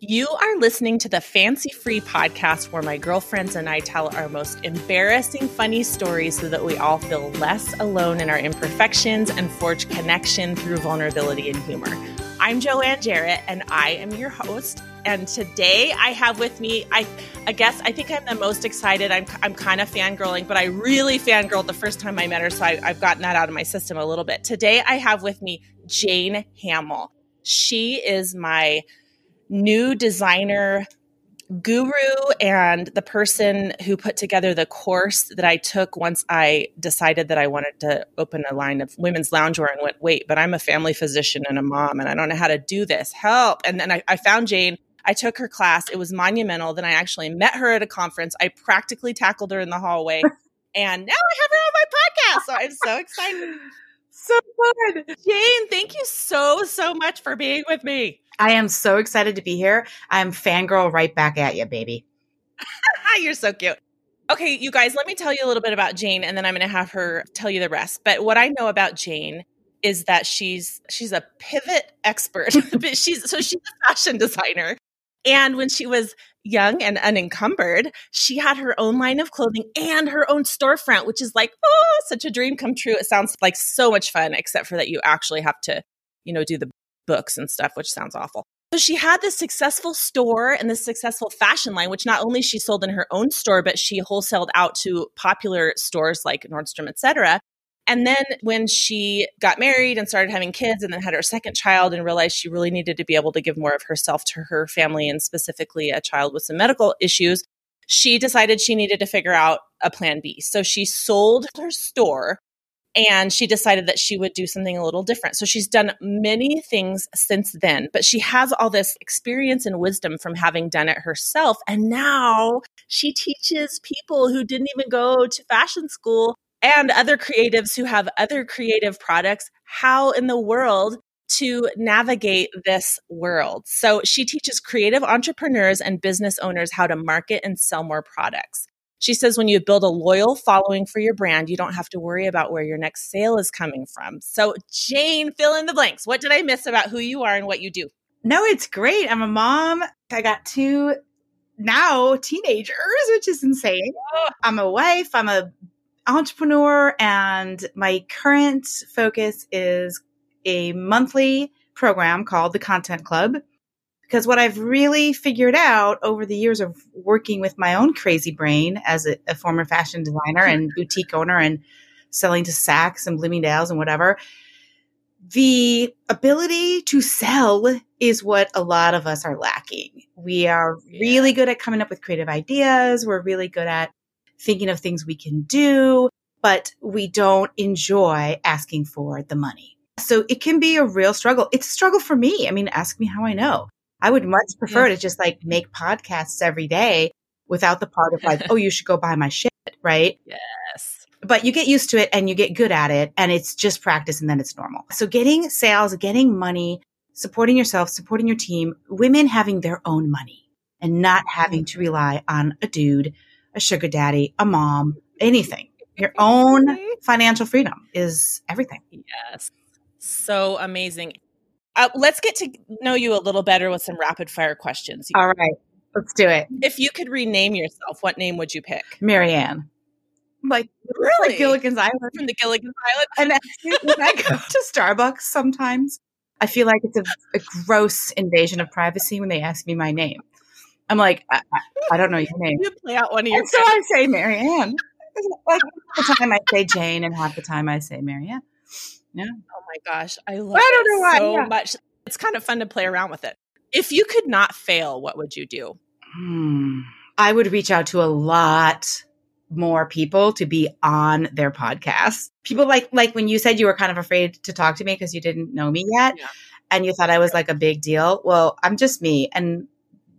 You are listening to the Fancy Free podcast where my girlfriends and I tell our most embarrassing, funny stories so that we all feel less alone in our imperfections and forge connection through vulnerability and humor. I'm Joanne Jarrett, and I am your host. And today I have with me, I, I guess, I think I'm the most excited. I'm, I'm kind of fangirling, but I really fangirled the first time I met her. So I, I've gotten that out of my system a little bit. Today I have with me Jane Hamill. She is my new designer guru and the person who put together the course that I took once I decided that I wanted to open a line of women's loungewear and went, wait, but I'm a family physician and a mom and I don't know how to do this. Help. And then I, I found Jane. I took her class. It was monumental. Then I actually met her at a conference. I practically tackled her in the hallway. and now I have her on my podcast. So I'm so excited. so fun. Jane, thank you so, so much for being with me. I am so excited to be here. I'm fangirl right back at you, baby. You're so cute. Okay, you guys, let me tell you a little bit about Jane and then I'm going to have her tell you the rest. But what I know about Jane is that she's she's a pivot expert. but she's so she's a fashion designer. And when she was young and unencumbered, she had her own line of clothing and her own storefront, which is like, oh, such a dream come true. It sounds like so much fun, except for that you actually have to, you know, do the books and stuff, which sounds awful. So she had this successful store and this successful fashion line, which not only she sold in her own store, but she wholesaled out to popular stores like Nordstrom, etc. And then when she got married and started having kids and then had her second child and realized she really needed to be able to give more of herself to her family and specifically a child with some medical issues, she decided she needed to figure out a plan B. So she sold her store and she decided that she would do something a little different. So she's done many things since then, but she has all this experience and wisdom from having done it herself. And now she teaches people who didn't even go to fashion school and other creatives who have other creative products how in the world to navigate this world. So she teaches creative entrepreneurs and business owners how to market and sell more products. She says when you build a loyal following for your brand, you don't have to worry about where your next sale is coming from. So, Jane, fill in the blanks. What did I miss about who you are and what you do? No, it's great. I'm a mom. I got two now teenagers, which is insane. Oh. I'm a wife. I'm a entrepreneur and my current focus is a monthly program called the Content Club. Because what I've really figured out over the years of working with my own crazy brain as a, a former fashion designer and boutique owner and selling to Saks and Bloomingdale's and whatever, the ability to sell is what a lot of us are lacking. We are really good at coming up with creative ideas. We're really good at thinking of things we can do, but we don't enjoy asking for the money. So it can be a real struggle. It's a struggle for me. I mean, ask me how I know. I would much prefer yeah. to just like make podcasts every day without the part of like, oh, you should go buy my shit, right? Yes. But you get used to it and you get good at it and it's just practice and then it's normal. So getting sales, getting money, supporting yourself, supporting your team, women having their own money and not having to mm-hmm. rely on a dude a sugar daddy, a mom, anything. Your own financial freedom is everything. Yes. So amazing. Uh, let's get to know you a little better with some rapid fire questions. All right. Let's do it. If you could rename yourself, what name would you pick? Marianne. Like really? Like Gilligan's Island. From the Gilligan's Island. And when I go to Starbucks sometimes, I feel like it's a, a gross invasion of privacy when they ask me my name. I'm like, I, I don't know your name. You play out one of your. And so I say Marianne. Like half the time I say Jane, and half the time I say Marianne. Yeah. Oh my gosh, I love. I don't know why. So yeah. much. It's kind of fun to play around with it. If you could not fail, what would you do? Hmm. I would reach out to a lot more people to be on their podcast. People like like when you said you were kind of afraid to talk to me because you didn't know me yet. Yeah. And you thought I was like a big deal. Well, I'm just me. And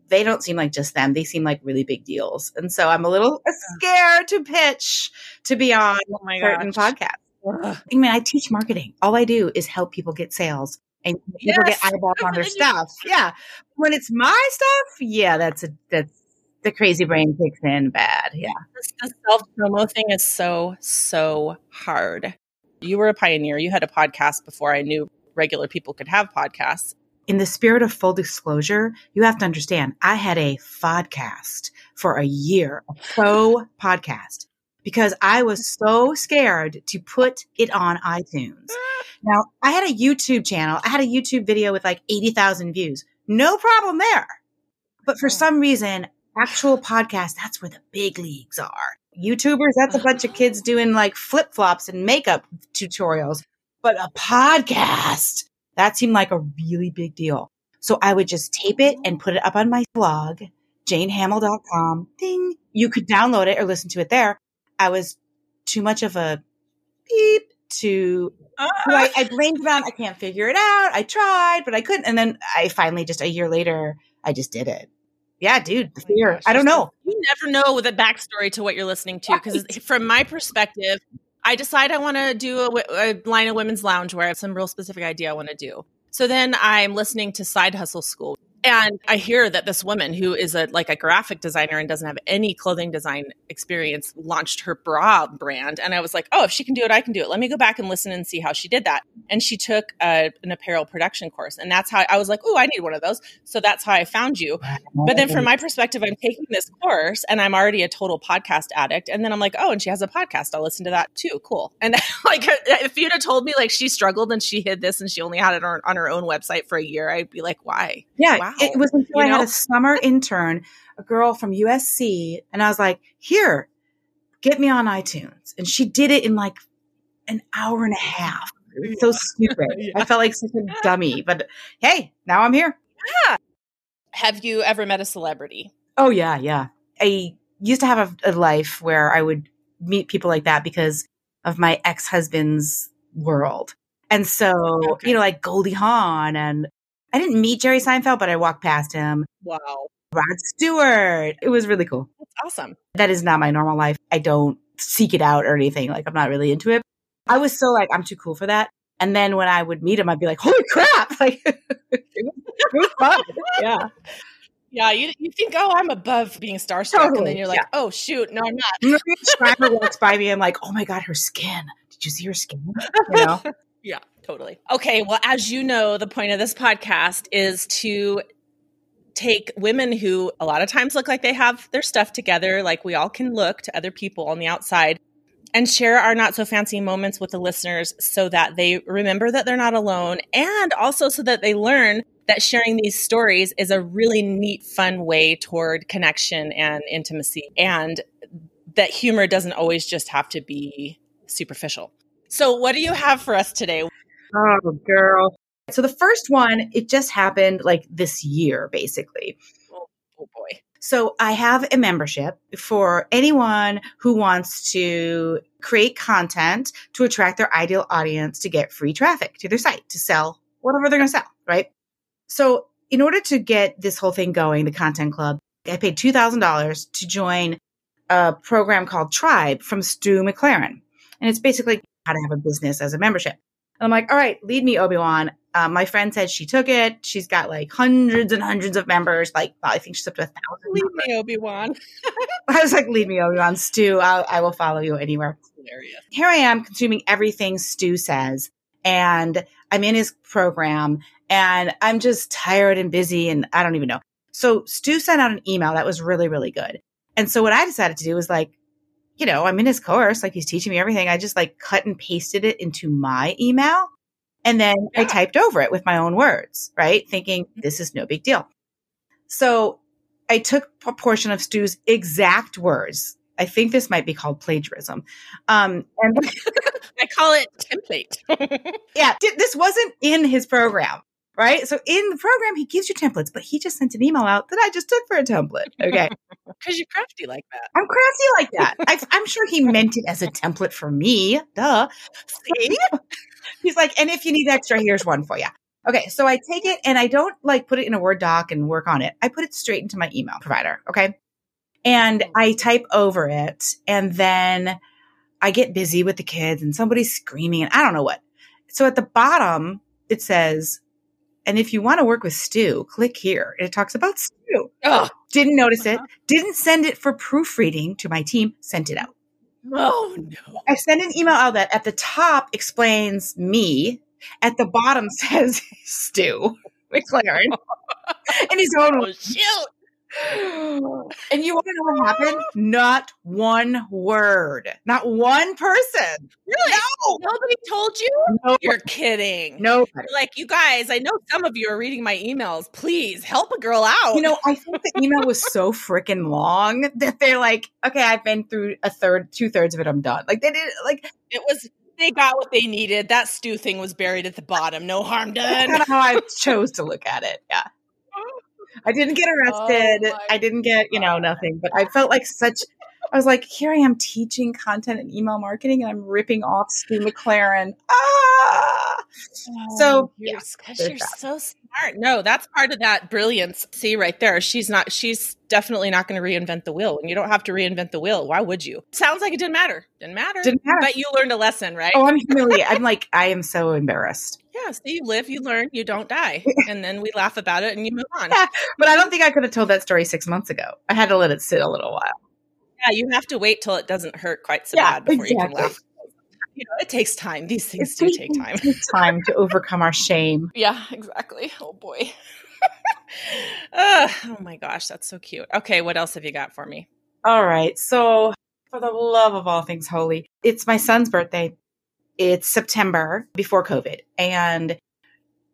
they don't seem like just them. They seem like really big deals. And so I'm a little scared to pitch to be on oh certain gosh. podcasts. Ugh. I mean, I teach marketing. All I do is help people get sales and people yes. get eyeballs on their stuff. Yeah. When it's my stuff, yeah, that's a, that's the crazy brain kicks in bad. Yeah. The self promo thing is so, so hard. You were a pioneer. You had a podcast before I knew regular people could have podcasts in the spirit of full disclosure, you have to understand I had a podcast for a year, a pro podcast, because I was so scared to put it on iTunes. Now, I had a YouTube channel. I had a YouTube video with like 80,000 views. No problem there. But for some reason, actual podcast, that's where the big leagues are. YouTubers, that's a bunch of kids doing like flip flops and makeup tutorials. But a podcast, that seemed like a really big deal. So I would just tape it and put it up on my blog, janehamill.com. Ding. You could download it or listen to it there. I was too much of a beep to uh, I, I blamed on I can't figure it out. I tried, but I couldn't. And then I finally just a year later, I just did it. Yeah, dude, the oh fear. Gosh, I don't know. You never know the backstory to what you're listening to because right. from my perspective, I decide I want to do a, a, line of women's loungewear. I have some real specific idea I want to do. So then I'm listening to Side Hustle School, and I hear that this woman who is a like a graphic designer and doesn't have any clothing design experience launched her bra brand. And I was like, oh, if she can do it, I can do it. Let me go back and listen and see how she did that. And she took a, an apparel production course, and that's how I was like, oh, I need one of those. So that's how I found you. But then from my perspective, I'm taking this course, and I'm already a total podcast addict. And then I'm like, oh, and she has a podcast. I'll listen to that too. Cool. And like, if you'd have told me like she struggled and she hid this and she only had it on, on her own website for a year, I'd be like, why? Yeah. Wow. It was until you I know? had a summer intern, a girl from USC, and I was like, here, get me on iTunes. And she did it in like an hour and a half. so stupid. yeah. I felt like such a dummy, but hey, now I'm here. Yeah. Have you ever met a celebrity? Oh, yeah, yeah. I used to have a, a life where I would meet people like that because of my ex husband's world. And so, okay. you know, like Goldie Hawn and I didn't meet Jerry Seinfeld, but I walked past him. Wow. Rod Stewart. It was really cool. That's awesome. That is not my normal life. I don't seek it out or anything. Like I'm not really into it. I was so like, I'm too cool for that. And then when I would meet him, I'd be like, holy crap. Like it was fun. Yeah. Yeah, you, you think, oh, I'm above being starstruck. Totally. And then you're like, yeah. oh, shoot, no, I'm not. Schreiber walks by me. I'm like, oh my God, her skin. Did you see her skin? You know? yeah. Totally. Okay. Well, as you know, the point of this podcast is to take women who a lot of times look like they have their stuff together, like we all can look to other people on the outside, and share our not so fancy moments with the listeners so that they remember that they're not alone and also so that they learn that sharing these stories is a really neat, fun way toward connection and intimacy, and that humor doesn't always just have to be superficial. So, what do you have for us today? Oh, girl. So the first one, it just happened like this year, basically. Oh, oh boy. So I have a membership for anyone who wants to create content to attract their ideal audience to get free traffic to their site to sell whatever they're going to sell, right? So in order to get this whole thing going, the content club, I paid $2,000 to join a program called Tribe from Stu McLaren. And it's basically how to have a business as a membership. And I'm like, all right, lead me, Obi Wan. Um, my friend said she took it. She's got like hundreds and hundreds of members. Like, I think she's up to a thousand. Lead members. me, Obi Wan. I was like, lead me, Obi Wan. Stu, I'll, I will follow you anywhere. Hilarious. Here I am consuming everything Stu says. And I'm in his program and I'm just tired and busy and I don't even know. So Stu sent out an email that was really, really good. And so what I decided to do was like, you know, I'm in his course, like he's teaching me everything. I just like cut and pasted it into my email. And then yeah. I typed over it with my own words, right? Thinking this is no big deal. So I took a portion of Stu's exact words. I think this might be called plagiarism. Um, and I call it template. yeah, this wasn't in his program right? So in the program, he gives you templates, but he just sent an email out that I just took for a template. Okay. Because you're crafty like that. I'm crafty like that. I, am sure he meant it as a template for me. Duh. See? He's like, and if you need extra, here's one for you. Okay. So I take it and I don't like put it in a Word doc and work on it. I put it straight into my email provider. Okay. And I type over it and then I get busy with the kids and somebody's screaming and I don't know what. So at the bottom, it says, and if you want to work with Stu, click here. It talks about Stu. Oh, didn't notice uh-huh. it. Didn't send it for proofreading to my team. Sent it out. Oh no! I sent an email out that at the top explains me. At the bottom says Stu. McLaren. and he's going, Oh, shoot. Oh. and you want to know what happened? Not one word. Not one person. Really? No. Nobody told you? No. You're kidding. Nobody. Like, you guys, I know some of you are reading my emails. Please help a girl out. You know, I think the email was so freaking long that they're like, okay, I've been through a third, two thirds of it. I'm done. Like they did, like it was, they got what they needed. That Stu thing was buried at the bottom. No harm that's done. kind of how I chose to look at it. Yeah. I didn't get arrested. Oh I didn't get, you know, nothing, but I felt like such, I was like, here I am teaching content and email marketing and I'm ripping off Stu McLaren. Ah! So, you're, yeah, 'cause there's you're so smart. No, that's part of that brilliance. See right there. She's not, she's definitely not going to reinvent the wheel. And you don't have to reinvent the wheel. Why would you? Sounds like it didn't matter. Didn't matter. Didn't matter. But you learned a lesson, right? Oh, I'm humiliated. I'm like, I am so embarrassed. Yeah, so you live, you learn, you don't die. And then we laugh about it and you move on. Yeah. But I don't think I could have told that story six months ago. I had to let it sit a little while. Yeah, you have to wait till it doesn't hurt quite so Yeah, bad before you can laugh. You know, it takes time. These things do take time. takes time to overcome our shame. Yeah, exactly. Oh boy. Ugh, oh my gosh, that's so cute. Okay, what else have you got for me? All right. So, for the love of all things holy, it's my son's birthday. It's September before COVID. And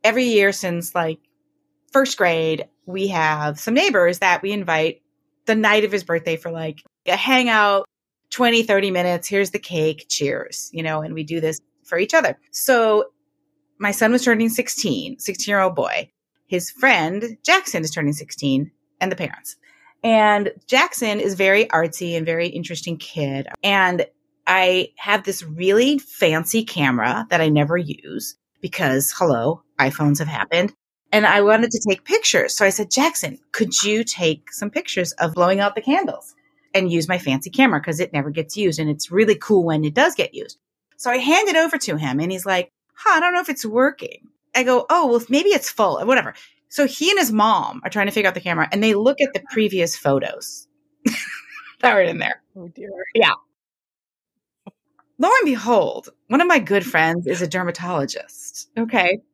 every year since like first grade, we have some neighbors that we invite the night of his birthday for like a hangout, 20, 30 minutes. Here's the cake. Cheers. You know, and we do this for each other. So, my son was turning 16, 16 year old boy. His friend Jackson is turning 16 and the parents. And Jackson is very artsy and very interesting kid. And I have this really fancy camera that I never use because, hello, iPhones have happened. And I wanted to take pictures. So I said, Jackson, could you take some pictures of blowing out the candles and use my fancy camera? Because it never gets used. And it's really cool when it does get used. So I hand it over to him and he's like, huh, I don't know if it's working. I go, oh, well, maybe it's full, whatever. So he and his mom are trying to figure out the camera and they look at the previous photos that were in there. Oh dear. Yeah. Lo and behold, one of my good friends is a dermatologist. Okay.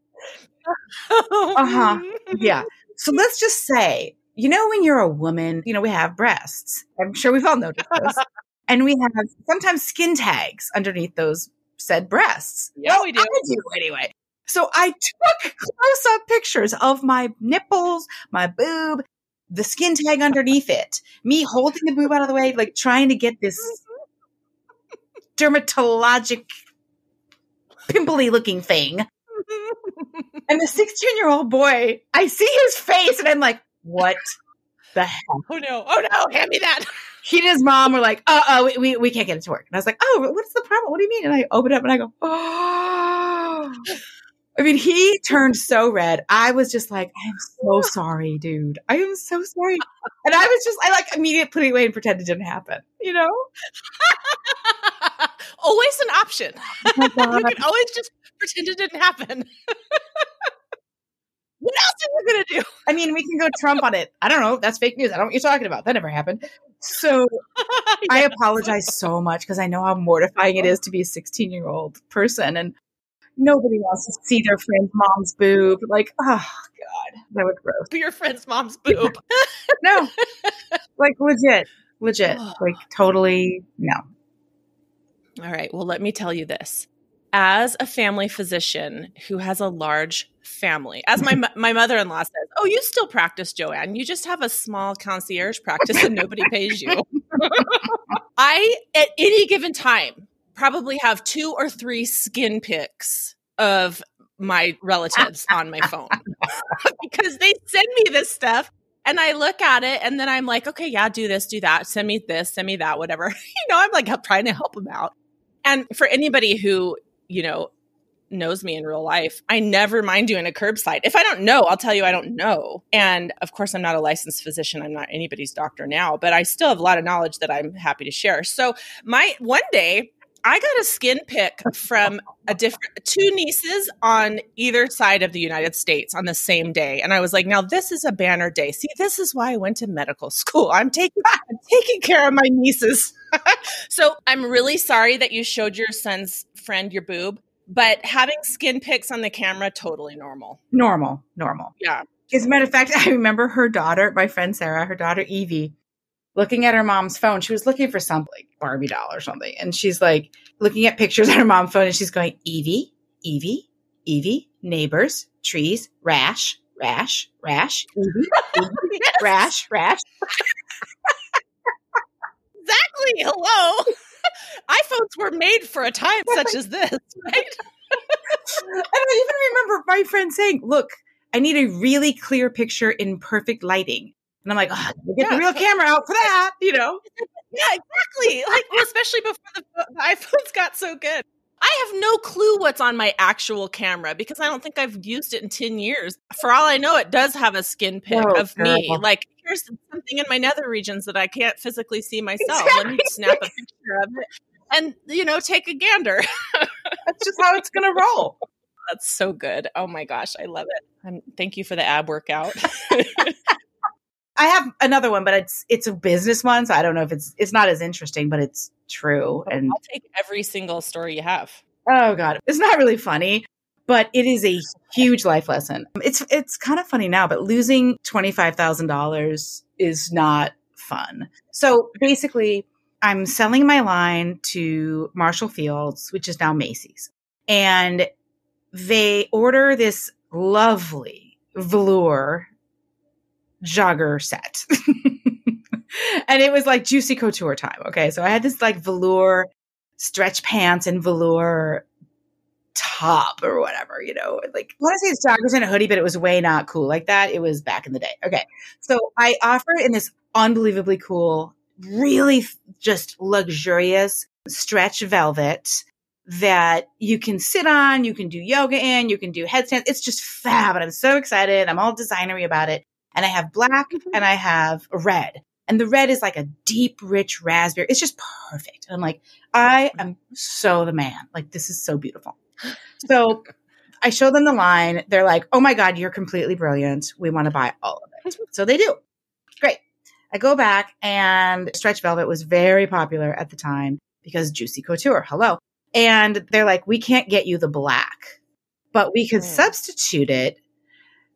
Uh-huh. Yeah. So let's just say, you know, when you're a woman, you know, we have breasts. I'm sure we've all noticed this. and we have sometimes skin tags underneath those said breasts. Yeah, we do. I do anyway. So I took close up pictures of my nipples, my boob, the skin tag underneath it, me holding the boob out of the way, like trying to get this mm-hmm. dermatologic, pimply looking thing. And the 16 year old boy, I see his face and I'm like, what the hell? Oh no. Oh no. Hand me that. He and his mom were like, uh oh, we, we, we can't get it to work. And I was like, oh, what's the problem? What do you mean? And I open up and I go, oh. I mean, he turned so red. I was just like, I'm so sorry, dude. I am so sorry. And I was just, I like immediately put it away and pretend it didn't happen, you know? always an option. Oh you can always just pretend it didn't happen. what you gonna do? I mean, we can go Trump on it. I don't know. That's fake news. I don't know what you're talking about. That never happened. So I apologize so much because I know how mortifying it is to be a 16 year old person and nobody wants to see their friend's mom's boob. Like, oh God, that was gross. Your friend's mom's boob. No, like legit, legit, like totally no. All right. Well, let me tell you this. As a family physician who has a large family, as my my mother in law says, "Oh, you still practice, Joanne? You just have a small concierge practice and nobody pays you." I, at any given time, probably have two or three skin pics of my relatives on my phone because they send me this stuff and I look at it and then I'm like, okay, yeah, do this, do that, send me this, send me that, whatever. you know, I'm like help, trying to help them out. And for anybody who, you know, knows me in real life, I never mind doing a curbside. If I don't know, I'll tell you I don't know. And of course, I'm not a licensed physician. I'm not anybody's doctor now, but I still have a lot of knowledge that I'm happy to share. So my one day, I got a skin pick from a different two nieces on either side of the United States on the same day, and I was like, "Now this is a banner day. See, this is why I went to medical school. I'm taking I'm taking care of my nieces." so I'm really sorry that you showed your son's friend your boob, But having skin pics on the camera, totally normal. Normal, normal. Yeah. As a matter of fact, I remember her daughter, my friend Sarah, her daughter Evie, looking at her mom's phone. She was looking for something like Barbie doll or something. And she's like looking at pictures on her mom's phone and she's going, Evie, Evie, Evie, neighbors, trees, rash, rash, rash, Evie, Evie, rash, rash. Exactly. Hello. iPhones were made for a time such as this, right? And I even remember my friend saying, Look, I need a really clear picture in perfect lighting. And I'm like, oh, get the real camera out for that, you know? Yeah, exactly. Like, well, especially before the, the iPhones got so good. I have no clue what's on my actual camera because I don't think I've used it in 10 years. For all I know, it does have a skin pic Oh, of me. girl. Like, here's something in my nether regions that I can't physically see myself. Let me snap a picture of it and, you know, take a gander. That's just how it's going to roll. That's so good. Oh my gosh, I love it. Um, thank you for the ab workout. I have another one, but it's it's a business one, so I don't know if it's it's not as interesting, but it's true. And I'll take every single story you have. oh god, it's not really funny, but it is a huge life lesson. It's it's kind of funny now, but losing twenty five thousand dollars is not fun. So basically, I'm selling my line to Marshall Field's, which is now Macy's, and they order this lovely velour jogger set. and it was like juicy couture time. Okay. So I had this like velour stretch pants and velour top or whatever, you know, like I want to say it's joggers and a hoodie, but it was way not cool like that. It was back in the day. Okay. So I offer in this unbelievably cool, really just luxurious stretch velvet that you can sit on, you can do yoga in, you can do headstands. It's just fab. And I'm so excited. I'm all designery about it. And I have black mm-hmm. and I have red. And the red is like a deep, rich raspberry. It's just perfect. And I'm like, I am so the man. Like, this is so beautiful. So I show them the line. They're like, oh my God, you're completely brilliant. We want to buy all of it. So they do. Great. I go back and stretch velvet was very popular at the time because juicy couture. Hello. And they're like, we can't get you the black, but we could Hmm. substitute it.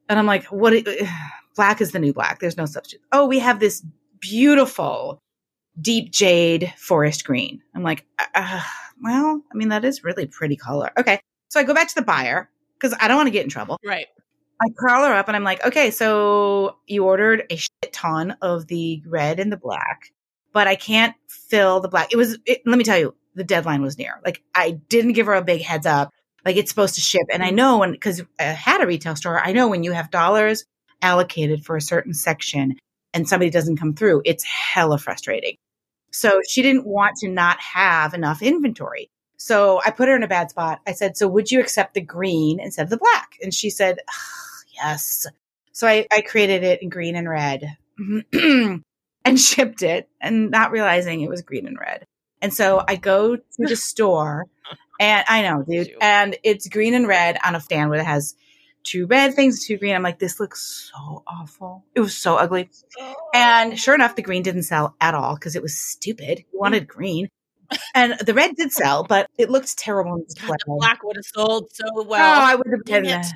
And I'm like, what? it- Black is the new black. There's no substitute. Oh, we have this beautiful deep jade forest green. I'm like, uh, well, I mean, that is really pretty color. Okay. So I go back to the buyer because I don't want to get in trouble. Right. I call her up and I'm like, okay, so you ordered a shit ton of the red and the black, but I can't fill the black. It was, it, let me tell you, the deadline was near. Like I didn't give her a big heads up. Like it's supposed to ship. And I mm-hmm. know when, cause I had a retail store, I know when you have dollars allocated for a certain section and somebody doesn't come through, it's hella frustrating. So she didn't want to not have enough inventory. So I put her in a bad spot. I said, So would you accept the green instead of the black? And she said, "Ah, Yes. So I, I created it in green and red and shipped it and not realizing it was green and red. And so I go to the store and I know, dude, and it's green and red on a stand where it has two red things, two green. I'm like, this looks so awful. It was so ugly. And sure enough, the green didn't sell at all because it was stupid. You wanted green. And the red did sell, but it looked terrible in display. God, the black would have sold so oh, well. I would have done it. that.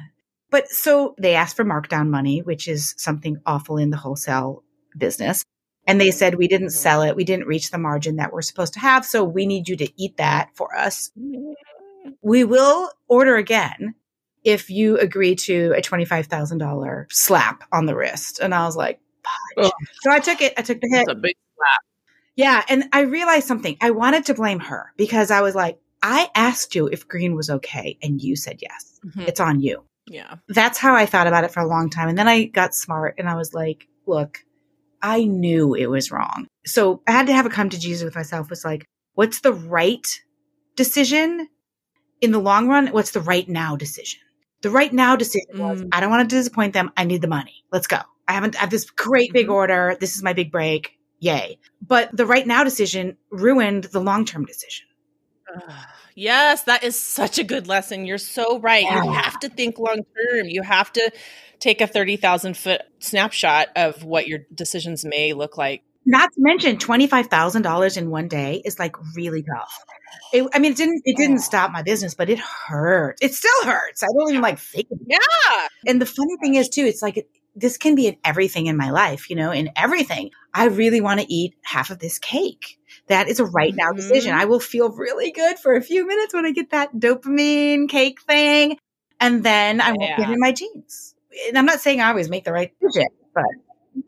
But so they asked for markdown money, which is something awful in the wholesale business. And they said, we didn't Mhm. sell it. We didn't reach the margin that we're supposed to have. So we need you to eat that for us. We will order again if you agree to a $25,000 slap on the wrist. And I was like. Ugh. So I took it. I took the hit. It's a big slap. Yeah. And I realized something. I wanted to blame her because I was like, I asked you if green was okay and you said yes. Mhm. It's on you. Yeah. That's how I thought about it for a long time. And then I got smart and I was like, look, I knew it was wrong. So I had to have a come to Jesus with myself was like, what's the right decision in the long run? What's the right now decision? The right now decision was, Mm. I don't want to disappoint them. I need the money. Let's go. I haven't, I have this great big Mhm. order. This is my big break. Yay. But the right now decision ruined the long term decision. Yes, that is such a good lesson. You're so right. You have to think long term. You have to take a 30,000 foot snapshot of what your decisions may look like Not to mention twenty five thousand dollars in one day is like really tough. It, I mean, it didn't it didn't stop my business, but it hurt. It still hurts. I don't even like think. Yeah. And the funny thing is too, it's like this can be in everything in my life, you know, in everything. I really want to eat half of this cake. That is a right now decision. Mhm. I will feel really good for a few minutes when I get that dopamine cake thing. And then I won't get in my jeans. And I'm not saying I always make the right decision, but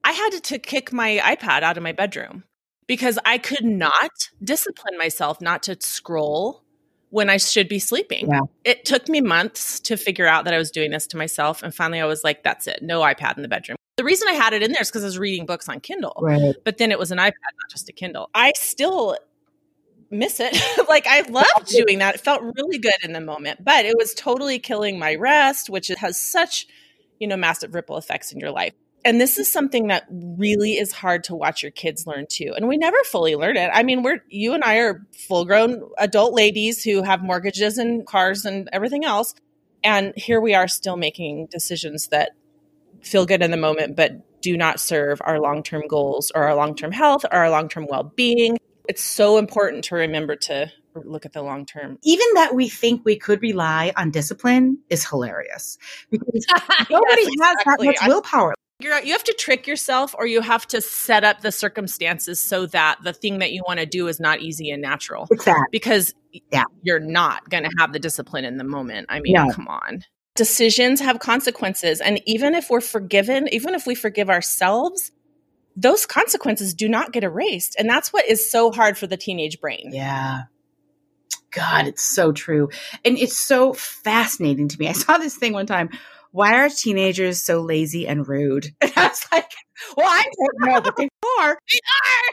I had to, kick my iPad out of my bedroom because I could not discipline myself not to scroll when I should be sleeping. Yeah. It took me months to figure out that I was doing this to myself. And finally, I was like, that's it. No iPad in the bedroom. The reason I had it in there is because I was reading books on Kindle, right. but then it was an iPad, not just a Kindle. I still miss it. like, I loved doing that. It felt really good in the moment, but it was totally killing my rest, which has such, you know, massive ripple effects in your life. And this is something that really is hard to watch your kids learn too. And we never fully learn it. I mean, we're you and I are full grown adult ladies who have mortgages and cars and everything else. And here we are still making decisions that feel good in the moment, but do not serve our long term goals or our long term health or our long term well being. It's so important to remember to look at the long term. Even that we think we could rely on discipline is hilarious because nobody has that much willpower. You're, you have to trick yourself or you have to set up the circumstances so that the thing that you want to do is not easy and natural that. because Yeah. you're not going to have the discipline in the moment. I mean, No. come on. Decisions have consequences. And even if we're forgiven, even if we forgive ourselves, those consequences do not get erased. And that's what is so hard for the teenage brain. Yeah. God, it's so true. And it's so fascinating to me. I saw this thing one time. Why are teenagers so lazy and rude? And I was like, well, I don't know, but they are.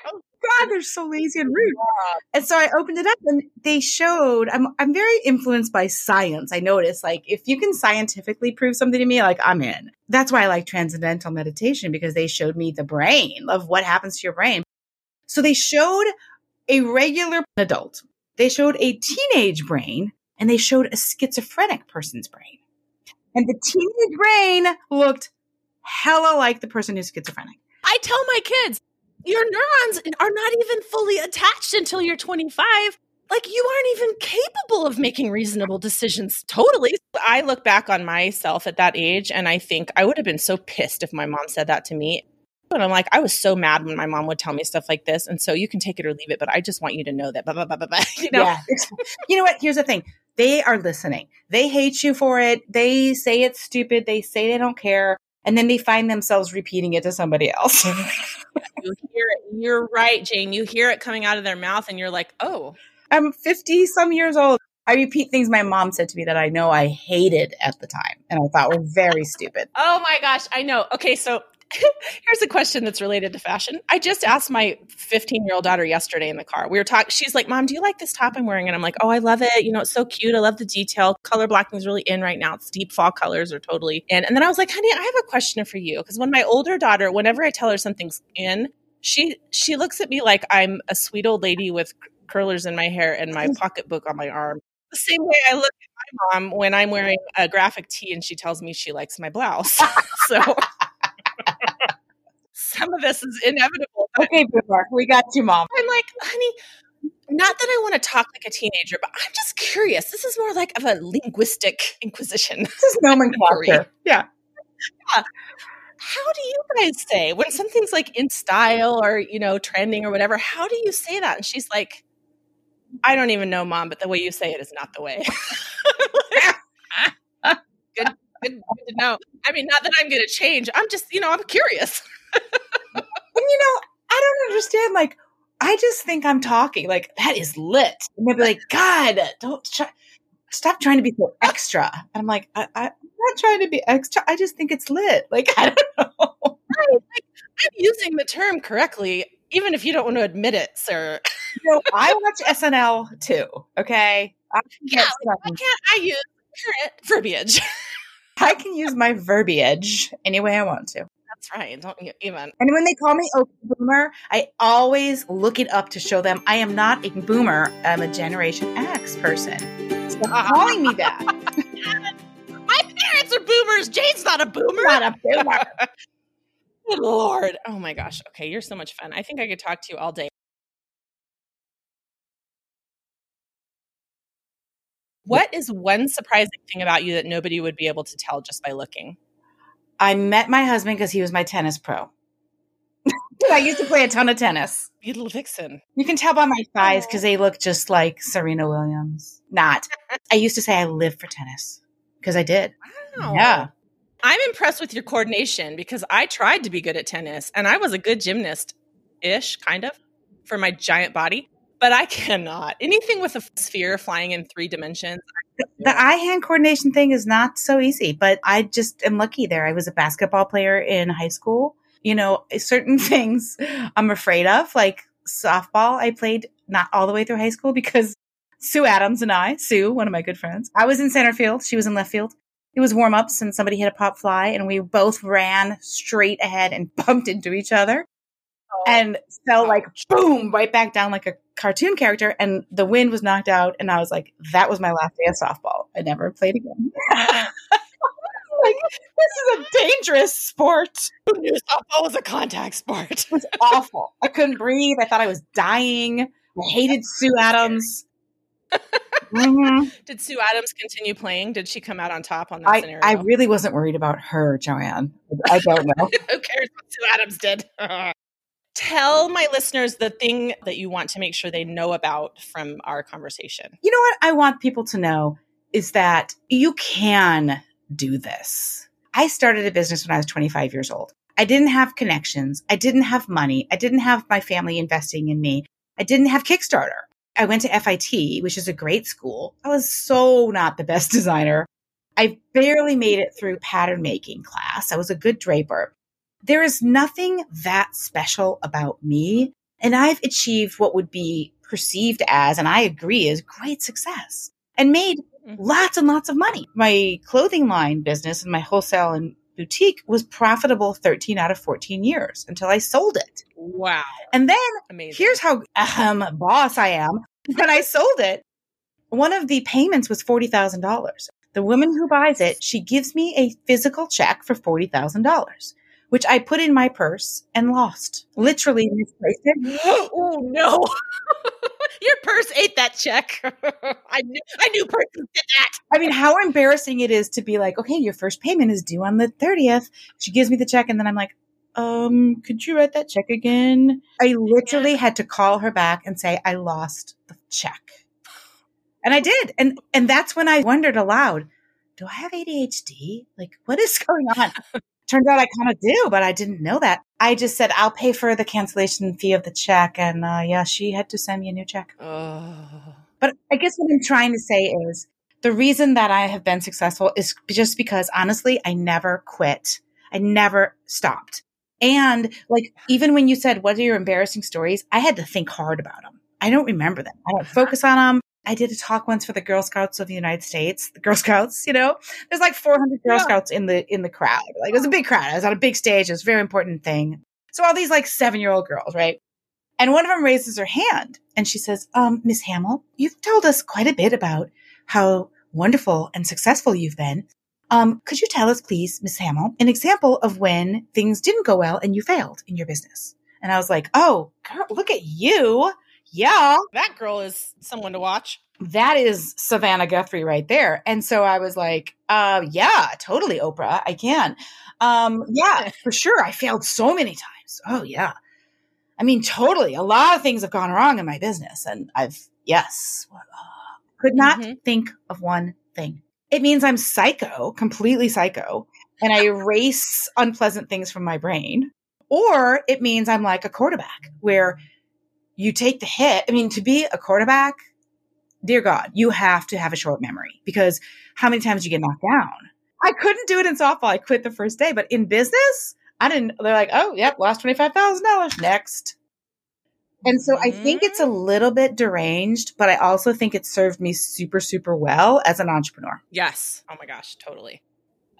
Oh, God, they're so lazy and rude. And so I opened it up and they showed I'm I'm very influenced by science. I noticed like if you can scientifically prove something to me, like I'm in. That's why I like transcendental meditation because they showed me the brain of what happens to your brain. So they showed a regular adult. They showed a teenage brain and they showed a schizophrenic person's brain. And the teenage brain looked hella like the person who's schizophrenic. I tell my kids, your neurons are not even fully attached until you're 25. Like you aren't even capable of making reasonable decisions totally. I look back on myself at that age and I think I would have been so pissed if my mom said that to me. And I'm like, I was so mad when my mom would tell me stuff like this. And so you can take it or leave it, but I just want you to know that, blah, blah, blah, blah, blah. You know? Yeah. you know what? Here's the thing. They are listening. They hate you for it. They say it's stupid. They say they don't care. And then they find themselves repeating it to somebody else. you hear it. You're right, Jane. You hear it coming out of their mouth and you're like, oh, I'm 50 some years old. I repeat things my mom said to me that I know I hated at the time and I thought were very stupid. Oh my gosh, I know. Okay, so here's a question that's related to fashion. I just asked my 15 year old daughter yesterday in the car. We were talking. She's like, "Mom, do you like this top I'm wearing?" And I'm like, "Oh, I love it. You know, it's so cute. I love the detail. Color blocking is really in right now. It's deep fall colors are totally in." And then I was like, "Honey, I have a question for you because when my older daughter, whenever I tell her something's in, she she looks at me like I'm a sweet old lady with curlers in my hair and my mm. pocketbook on my arm." The same way I look at my mom when I'm wearing a graphic tee and she tells me she likes my blouse. so some of this is inevitable. Okay, Boomer, we got you, mom. I'm like, honey, not that I want to talk like a teenager, but I'm just curious. This is more like of a linguistic inquisition. This is nomenclature. Yeah. How do you guys say when something's like in style or, you know, trending or whatever? How do you say that? And she's like, I don't even know, mom, but the way you say it is not the way. good, good, good to know. I mean, not that I'm going to change. I'm just, you know, I'm curious. And you know, I don't understand. Like, I just think I'm talking. Like, that is lit. And they'll be like, God, don't try, stop trying to be so extra. And I'm like, I, I'm not trying to be extra. I just think it's lit. Like, I don't know. I'm using the term correctly, even if you don't want to admit it, sir. You know, I watch SNL too. Okay. I Yeah, Why can't I use current verbiage? I can use my verbiage any way I want to. That's right. Don't you even. And when they call me a boomer, I always look it up to show them I am not a boomer. I'm a Generation X person. Stop ah. calling me that. My parents are boomers. Jane's not a boomer. Not a boomer. Good Lord. Oh my gosh. Okay, you're so much fun. I think I could talk to you all day. What is one surprising thing about you that nobody would be able to tell just by looking? I met my husband because he was my tennis pro. I used to play a ton of tennis. You little vixen. You can tell by my thighs because oh. they look just like Serena Williams. Not. I used to say I live for tennis because I did. Wow. Yeah. I'm impressed with your coordination because I tried to be good at tennis and I was a good gymnast ish, kind of, for my giant body but I cannot. Anything with a sphere flying in three dimensions. The eye hand coordination thing is not so easy, but I just am lucky there. I was a basketball player in high school. You know, eh, certain things I'm afraid of, like softball. I played not all the way through high school because Sue Adams and I, Sue, one of my good friends, I was in center field. She was in left field. It was warm ups and somebody hit a pop fly and we both ran straight ahead and bumped into each other and fell like boom right back down like a cartoon character and the wind was knocked out and I was like, that was my last day of softball. I never played again. like, this is a dangerous sport. Who knew softball was a contact sport? it was awful. I couldn't breathe. I thought I was dying. I hated Sue Adams. mm-hmm. Did Sue Adams continue playing? Did she come out on top on that I, scenario? I really wasn't worried about her, Joanne. I don't know. Who cares what Sue Adams did? Tell my listeners the thing that you want to make sure they know about from our conversation. You know what I want people to know is that you can do this. I started a business when I was 25 years old. I didn't have connections. I didn't have money. I didn't have my family investing in me. I didn't have Kickstarter. I went to FIT, which is a great school. I was so not the best designer. I barely made it through pattern making class. I was a good draper. There is nothing that special about me. And I've achieved what would be perceived as, and I agree, is great success and made mm-hmm. lots and lots of money. My clothing line business and my wholesale and boutique was profitable 13 out of 14 years until I sold it. Wow. And then Amazing. here's how um, boss I am. When I sold it, one of the payments was $40,000. The woman who buys it, she gives me a physical check for $40,000 which I put in my purse and lost. Literally misplaced it. oh no. Your purse ate that check. I knew I knew did that. I mean, how embarrassing it is to be like, okay, your first payment is due on the 30th. She gives me the check and then I'm like, um, could you write that check again? I literally had to call her back and say I lost the check. And I did. And and that's when I wondered aloud, do I have ADHD? Like what is going on? Turns out I kind of do, but I didn't know that. I just said, I'll pay for the cancellation fee of the check. And uh, yeah, she had to send me a new check. Oh. But I guess what I'm trying to say is the reason that I have been successful is just because honestly, I never quit. I never stopped. And like, even when you said, what are your embarrassing stories? I had to think hard about them. I don't remember them. I don't focus on them. I did a talk once for the Girl Scouts of the United States, the Girl Scouts, you know, there's like 400 Girl yeah. Scouts in the, in the crowd. Like it was a big crowd. I was on a big stage. It was a very important thing. So all these like seven year old girls, right? And one of them raises her hand and she says, um, Miss Hamill, you've told us quite a bit about how wonderful and successful you've been. Um, could you tell us, please, Miss Hamill, an example of when things didn't go well and you failed in your business? And I was like, oh, girl, look at you yeah, that girl is someone to watch. That is Savannah Guthrie right there. And so I was like, uh, yeah, totally, Oprah. I can. Um, yeah, for sure. I failed so many times. Oh, yeah. I mean, totally. A lot of things have gone wrong in my business. And I've, yes, uh, could not mm-hmm. think of one thing. It means I'm psycho, completely psycho, and I erase unpleasant things from my brain. Or it means I'm like a quarterback where you take the hit. I mean, to be a quarterback, dear God, you have to have a short memory because how many times you get knocked down? I couldn't do it in softball. I quit the first day, but in business, I didn't. They're like, oh, yep, lost $25,000 next. And so I think it's a mm-hmm. little bit deranged, but I also think it served me super, super well as an entrepreneur. Yes. Oh my gosh, totally.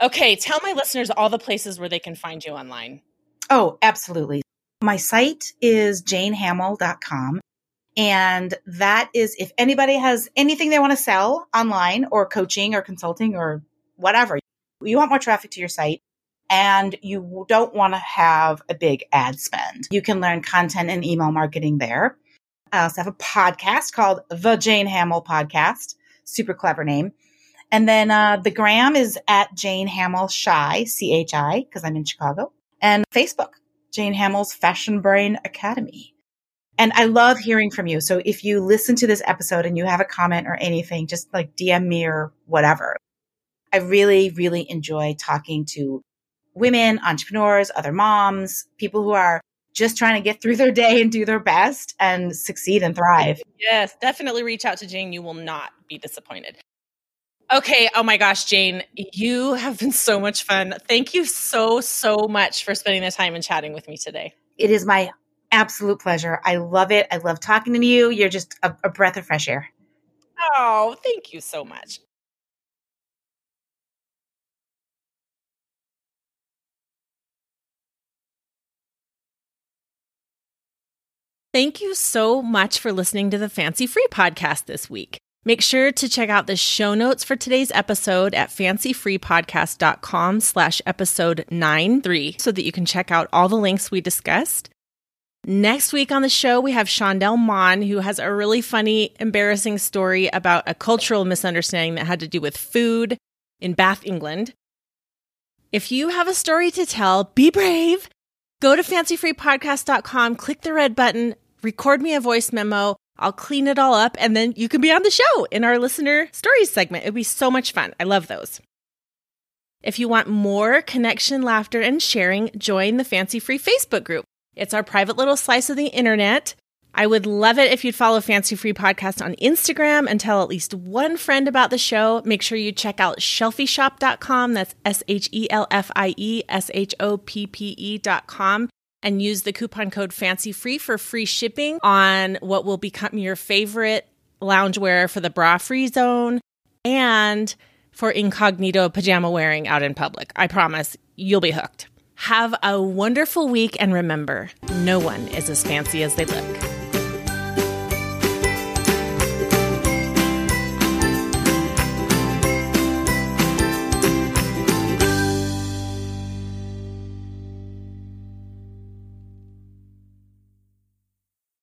Okay, tell my listeners all the places where they can find you online. Oh, absolutely. My site is janehamill.com. And that is if anybody has anything they want to sell online or coaching or consulting or whatever, you want more traffic to your site, and you don't want to have a big ad spend. You can learn content and email marketing there. I also have a podcast called The Jane Hamill Podcast. Super clever name. And then uh, the gram is at Jane Hamill Shy, C H I, because I'm in Chicago. And Facebook, Jane Hamill's Fashion Brain Academy. And I love hearing from you. So if you listen to this episode and you have a comment or anything, just like DM me or whatever. I really, really enjoy talking to women, entrepreneurs, other moms, people who are just trying to get through their day and do their best and succeed and thrive. Yes, definitely reach out to Jane. You will not be disappointed. Okay. Oh my gosh, Jane, you have been so much fun. Thank you so, so much for spending the time and chatting with me today. It is my absolute pleasure. I love it. I love talking to you. You're just a, a breath of fresh air. Oh, thank you so much. Thank you so much for listening to the Fancy Free podcast this week. Make sure to check out the show notes for today's episode at fancyfreepodcast.com slash episode 93 so that you can check out all the links we discussed. Next week on the show, we have Shondell Mon, who has a really funny, embarrassing story about a cultural misunderstanding that had to do with food in Bath, England. If you have a story to tell, be brave. Go to fancyfreepodcast.com, click the red button, record me a voice memo. I'll clean it all up, and then you can be on the show in our listener stories segment. It'd be so much fun. I love those. If you want more connection, laughter, and sharing, join the Fancy Free Facebook group. It's our private little slice of the internet. I would love it if you'd follow Fancy Free Podcast on Instagram and tell at least one friend about the show. Make sure you check out shelfieshoppe.com. That's S H E L F I E S H O P P E.com and use the coupon code Fancy Free for free shipping on what will become your favorite loungewear for the bra free zone and for incognito pajama wearing out in public. I promise you'll be hooked. Have a wonderful week and remember, no one is as fancy as they look.